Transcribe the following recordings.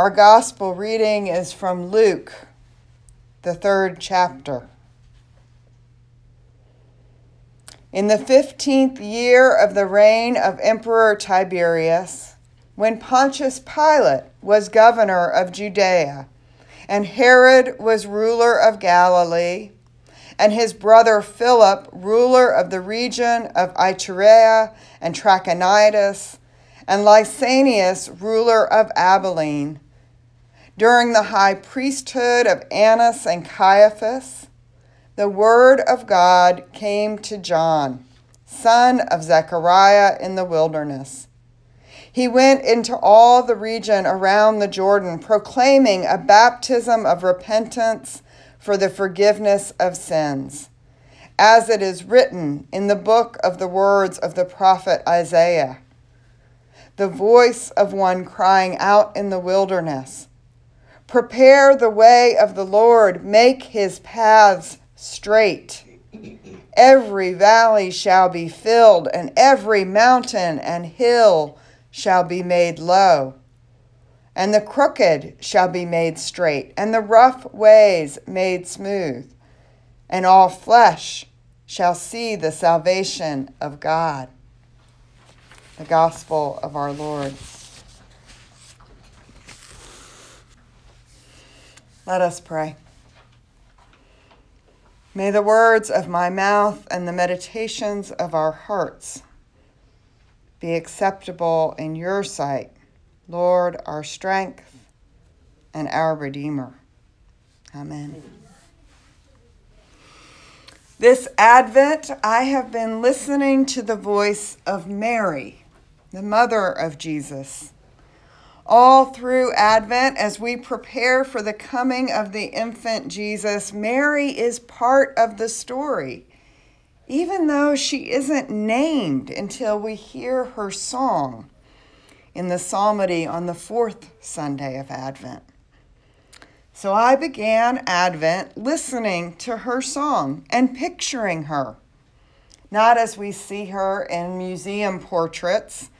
Our gospel reading is from Luke, the third chapter. In the fifteenth year of the reign of Emperor Tiberius, when Pontius Pilate was governor of Judea, and Herod was ruler of Galilee, and his brother Philip, ruler of the region of Iturea and Trachonitis, and Lysanias, ruler of Abilene. During the high priesthood of Annas and Caiaphas, the word of God came to John, son of Zechariah, in the wilderness. He went into all the region around the Jordan, proclaiming a baptism of repentance for the forgiveness of sins, as it is written in the book of the words of the prophet Isaiah the voice of one crying out in the wilderness Prepare the way of the Lord, make his paths straight. Every valley shall be filled, and every mountain and hill shall be made low. And the crooked shall be made straight, and the rough ways made smooth. And all flesh shall see the salvation of God the gospel of our Lord. Let us pray. May the words of my mouth and the meditations of our hearts be acceptable in your sight, Lord, our strength and our Redeemer. Amen. This Advent, I have been listening to the voice of Mary the mother of Jesus. All through Advent, as we prepare for the coming of the infant Jesus, Mary is part of the story, even though she isn't named until we hear her song in the psalmody on the fourth Sunday of Advent. So I began Advent listening to her song and picturing her, not as we see her in museum portraits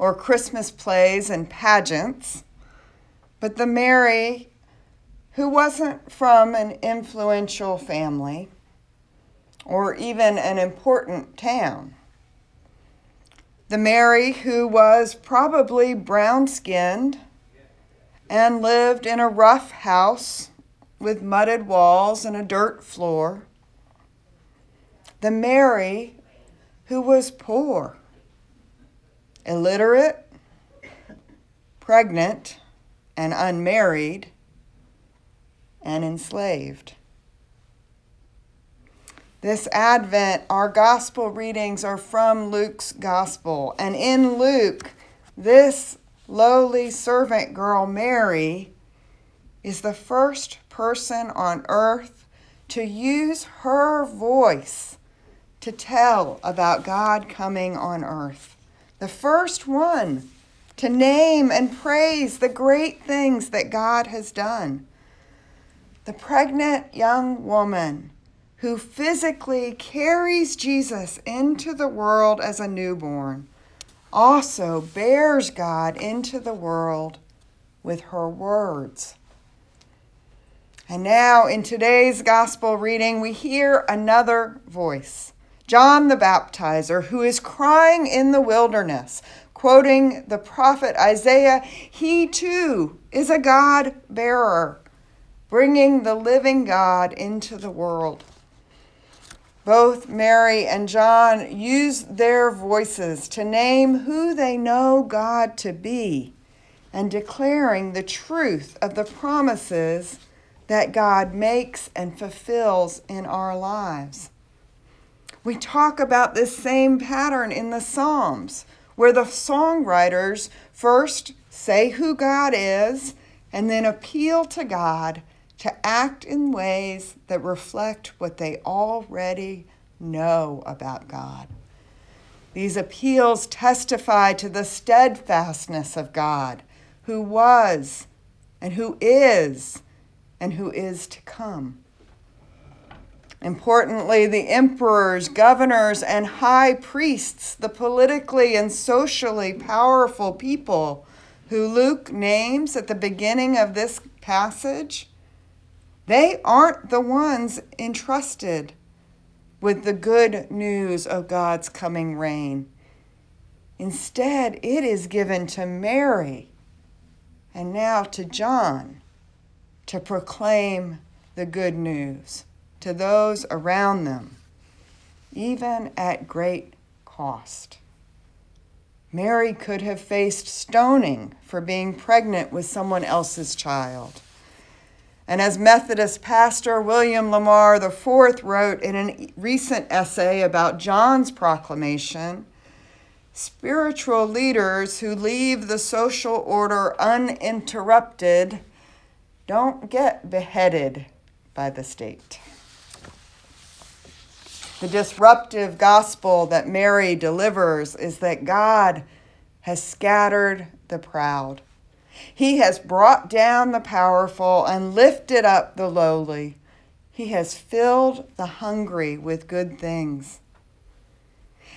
or Christmas plays and pageants, but the Mary who wasn't from an influential family or even an important town. The Mary who was probably brown skinned and lived in a rough house with mudded walls and a dirt floor. The Mary who was poor illiterate, pregnant, and unmarried, and enslaved. This Advent, our gospel readings are from Luke's gospel. And in Luke, this lowly servant girl, Mary, is the first person on earth to use her voice to tell about God coming on earth the first one to name and praise the great things that God has done. The pregnant young woman who physically carries Jesus into the world as a newborn also bears God into the world with her words. And now, in today's gospel reading, we hear another voice John the Baptizer, who is crying in the wilderness, quoting the prophet Isaiah, he too is a God bearer, bringing the living God into the world. Both Mary and John use their voices to name who they know God to be and declaring the truth of the promises that God makes and fulfills in our lives. We talk about this same pattern in the Psalms, where the songwriters first say who God is and then appeal to God to act in ways that reflect what they already know about God. These appeals testify to the steadfastness of God, who was and who is and who is to come. Importantly, the emperors, governors, and high priests, the politically and socially powerful people who Luke names at the beginning of this passage, they aren't the ones entrusted with the good news of God's coming reign. Instead, it is given to Mary and now to John to proclaim the good news to those around them, even at great cost. Mary could have faced stoning for being pregnant with someone else's child. And as Methodist pastor William Lamar IV wrote in a recent essay about John's proclamation, spiritual leaders who leave the social order uninterrupted don't get beheaded by the state. The disruptive gospel that Mary delivers is that God has scattered the proud he has brought down the powerful and lifted up the lowly. He has filled the hungry with good things.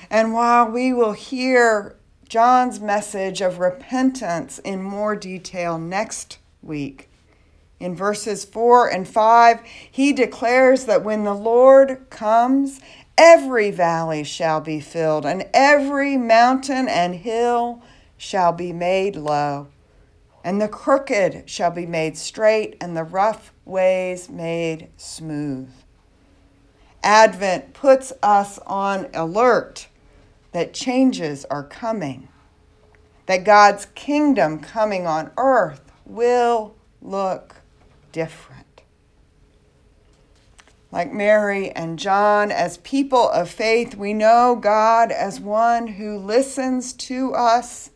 And while we will hear John's message of repentance in more detail next week, in verses 4 and 5, he declares that when the Lord comes, every valley shall be filled, and every mountain and hill shall be made low and the crooked shall be made straight, and the rough ways made smooth. Advent puts us on alert that changes are coming, that God's kingdom coming on earth will look different. Like Mary and John, as people of faith, we know God as one who listens to us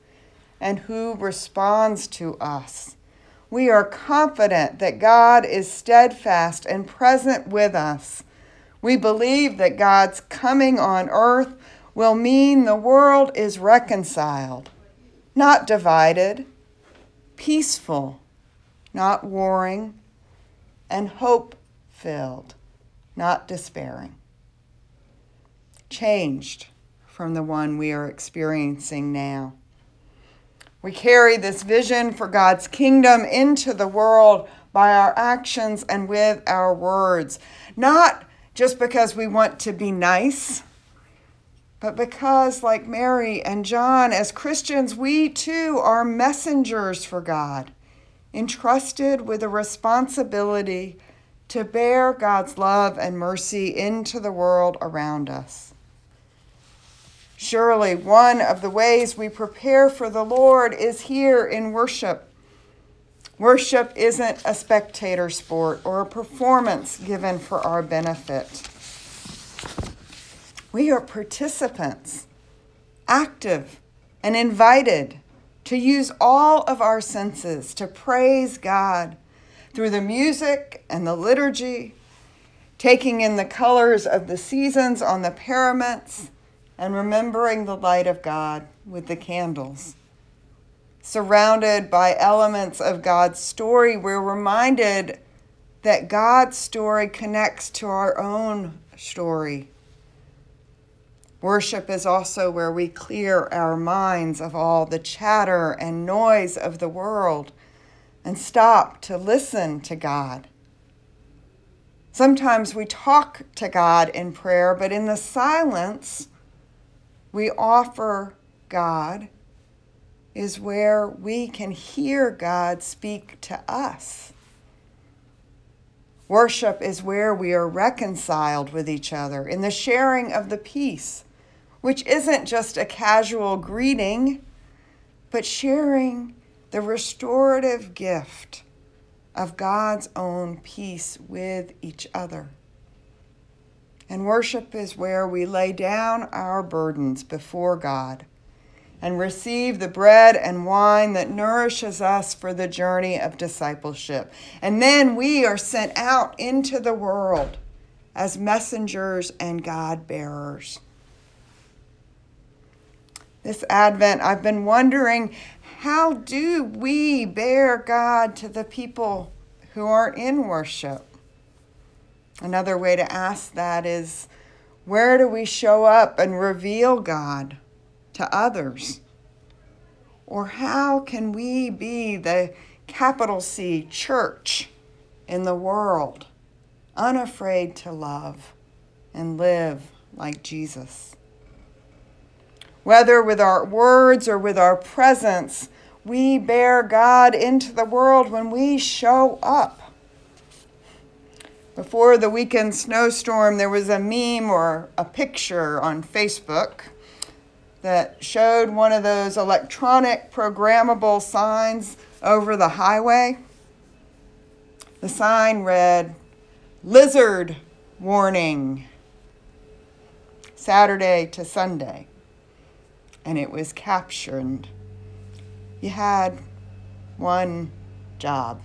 and who responds to us. We are confident that God is steadfast and present with us. We believe that God's coming on earth will mean the world is reconciled, not divided, peaceful, not warring, and hope filled, not despairing. Changed from the one we are experiencing now. We carry this vision for God's kingdom into the world by our actions and with our words, not just because we want to be nice, but because, like Mary and John, as Christians, we too are messengers for God, entrusted with a responsibility to bear God's love and mercy into the world around us. Surely, one of the ways we prepare for the Lord is here in worship. Worship isn't a spectator sport or a performance given for our benefit. We are participants, active and invited to use all of our senses to praise God through the music and the liturgy, taking in the colors of the seasons on the paraments and remembering the light of God with the candles. Surrounded by elements of God's story, we're reminded that God's story connects to our own story. Worship is also where we clear our minds of all the chatter and noise of the world and stop to listen to God. Sometimes we talk to God in prayer, but in the silence, we offer God is where we can hear God speak to us. Worship is where we are reconciled with each other in the sharing of the peace, which isn't just a casual greeting, but sharing the restorative gift of God's own peace with each other. And worship is where we lay down our burdens before God and receive the bread and wine that nourishes us for the journey of discipleship. And then we are sent out into the world as messengers and God bearers. This Advent, I've been wondering how do we bear God to the people who aren't in worship? Another way to ask that is where do we show up and reveal God to others? Or how can we be the capital C church in the world, unafraid to love and live like Jesus? Whether with our words or with our presence, we bear God into the world when we show up. Before the weekend snowstorm, there was a meme or a picture on Facebook that showed one of those electronic programmable signs over the highway. The sign read, Lizard Warning, Saturday to Sunday. And it was captioned, You had one job.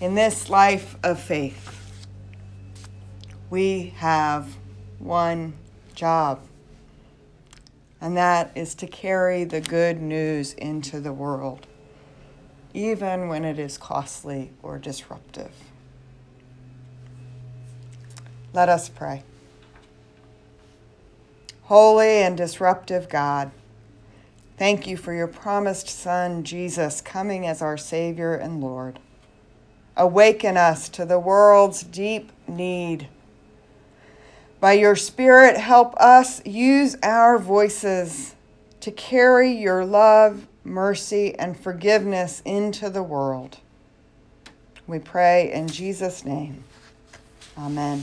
In this life of faith, we have one job, and that is to carry the good news into the world, even when it is costly or disruptive. Let us pray. Holy and disruptive God, thank you for your promised Son, Jesus, coming as our Savior and Lord. Awaken us to the world's deep need by your Spirit, help us use our voices to carry your love, mercy, and forgiveness into the world. We pray in Jesus' name. Amen.